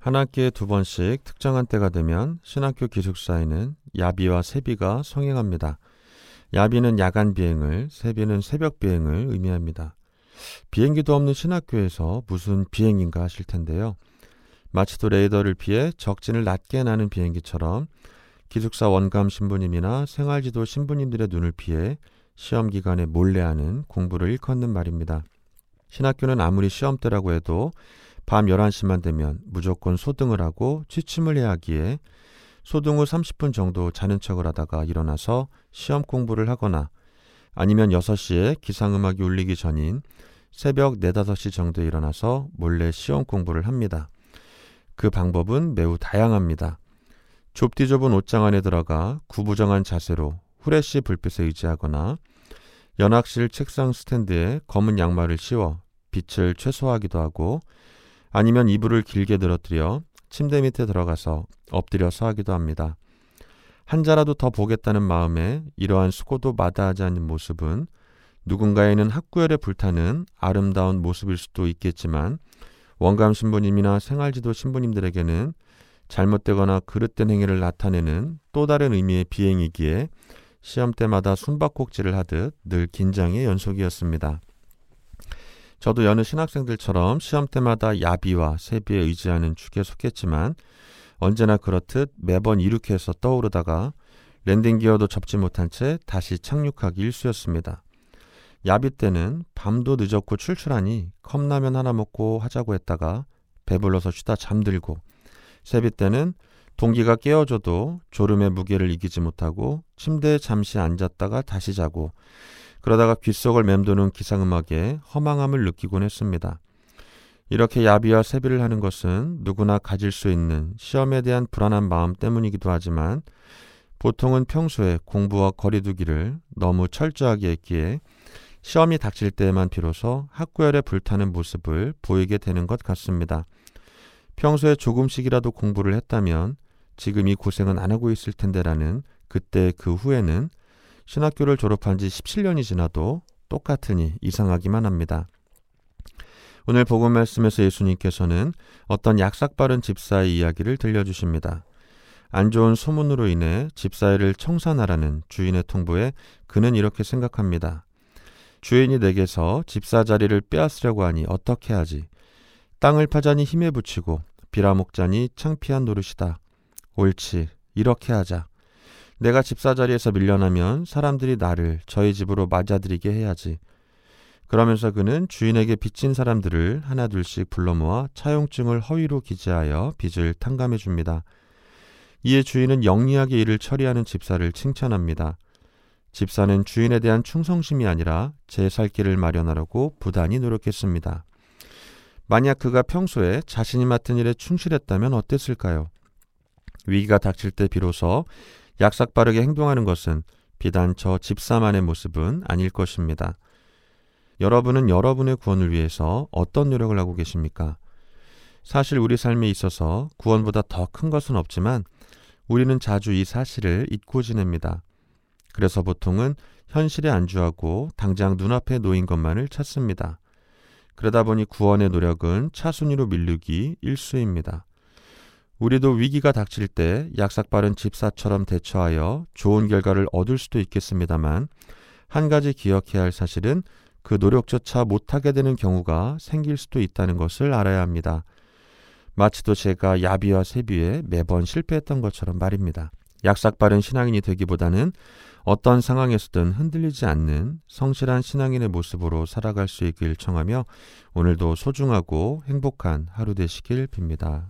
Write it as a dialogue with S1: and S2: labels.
S1: 한 학기에 두 번씩 특정한 때가 되면 신학교 기숙사에는 야비와 세비가 성행합니다. 야비는 야간 비행을, 세비는 새벽 비행을 의미합니다. 비행기도 없는 신학교에서 무슨 비행인가 하실 텐데요. 마치도 레이더를 피해 적진을 낮게 나는 비행기처럼 기숙사 원감 신부님이나 생활지도 신부님들의 눈을 피해 시험 기간에 몰래 하는 공부를 일컫는 말입니다. 신학교는 아무리 시험 때라고 해도 밤 11시만 되면 무조건 소등을 하고 취침을 해야 하기에 소등 후 30분 정도 자는 척을 하다가 일어나서 시험 공부를 하거나 아니면 6시에 기상음악이 울리기 전인 새벽 4, 5시 정도에 일어나서 몰래 시험 공부를 합니다. 그 방법은 매우 다양합니다. 좁디 좁은 옷장 안에 들어가 구부정한 자세로 후레쉬 불빛에 의지하거나 연학실 책상 스탠드에 검은 양말을 씌워 빛을 최소화하기도 하고 아니면 이불을 길게 늘어뜨려 침대 밑에 들어가서 엎드려서 하기도 합니다. 한 자라도 더 보겠다는 마음에 이러한 수고도 마다하지 않는 모습은 누군가에는 학구열에 불타는 아름다운 모습일 수도 있겠지만 원감 신부님이나 생활지도 신부님들에게는 잘못되거나 그릇된 행위를 나타내는 또 다른 의미의 비행이기에 시험 때마다 숨바꼭질을 하듯 늘 긴장의 연속이었습니다. 저도 여느 신학생들처럼 시험 때마다 야비와 세비에 의지하는 축에 속했지만 언제나 그렇듯 매번 이륙해서 떠오르다가 랜딩 기어도 접지 못한 채 다시 착륙하기 일쑤였습니다. 야비 때는 밤도 늦었고 출출하니 컵라면 하나 먹고 하자고 했다가 배불러서 쉬다 잠들고 세비 때는 동기가 깨어져도 졸음의 무게를 이기지 못하고 침대에 잠시 앉았다가 다시 자고 그러다가 귓속을 맴도는 기상음악에 허망함을 느끼곤 했습니다. 이렇게 야비와 세비를 하는 것은 누구나 가질 수 있는 시험에 대한 불안한 마음 때문이기도 하지만 보통은 평소에 공부와 거리두기를 너무 철저하게 했기에 시험이 닥칠 때에만 비로소 학구열에 불타는 모습을 보이게 되는 것 같습니다. 평소에 조금씩이라도 공부를 했다면 지금 이 고생은 안 하고 있을 텐데라는 그때 그 후에는 신학교를 졸업한 지 17년이 지나도 똑같으니 이상하기만 합니다. 오늘 복음 말씀에서 예수님께서는 어떤 약삭빠른 집사의 이야기를 들려주십니다. 안 좋은 소문으로 인해 집사회를 청산하라는 주인의 통보에 그는 이렇게 생각합니다. 주인이 내게서 집사 자리를 빼앗으려고 하니 어떻게 하지? 땅을 파자니 힘에 붙이고 비라목자니 창피한 노릇이다. 옳지. 이렇게 하자. 내가 집사 자리에서 밀려나면 사람들이 나를 저희 집으로 맞아들이게 해야지. 그러면서 그는 주인에게 빚진 사람들을 하나둘씩 불러 모아 차용증을 허위로 기재하여 빚을 탕감해 줍니다. 이에 주인은 영리하게 일을 처리하는 집사를 칭찬합니다. 집사는 주인에 대한 충성심이 아니라 제 살 길을 마련하려고 부단히 노력했습니다. 만약 그가 평소에 자신이 맡은 일에 충실했다면 어땠을까요? 위기가 닥칠 때 비로소 약삭 빠르게 행동하는 것은 비단 저 집사만의 모습은 아닐 것입니다. 여러분은 여러분의 구원을 위해서 어떤 노력을 하고 계십니까? 사실 우리 삶에 있어서 구원보다 더 큰 것은 없지만 우리는 자주 이 사실을 잊고 지냅니다. 그래서 보통은 현실에 안주하고 당장 눈앞에 놓인 것만을 찾습니다. 그러다 보니 구원의 노력은 차순위로 밀리기 일수입니다. 우리도 위기가 닥칠 때 약삭빠른 집사처럼 대처하여 좋은 결과를 얻을 수도 있겠습니다만 한 가지 기억해야 할 사실은 그 노력조차 못하게 되는 경우가 생길 수도 있다는 것을 알아야 합니다. 마치도 제가 야비와 세비에 매번 실패했던 것처럼 말입니다. 약삭빠른 신앙인이 되기보다는 어떤 상황에서든 흔들리지 않는 성실한 신앙인의 모습으로 살아갈 수 있길 청하며 오늘도 소중하고 행복한 하루 되시길 빕니다.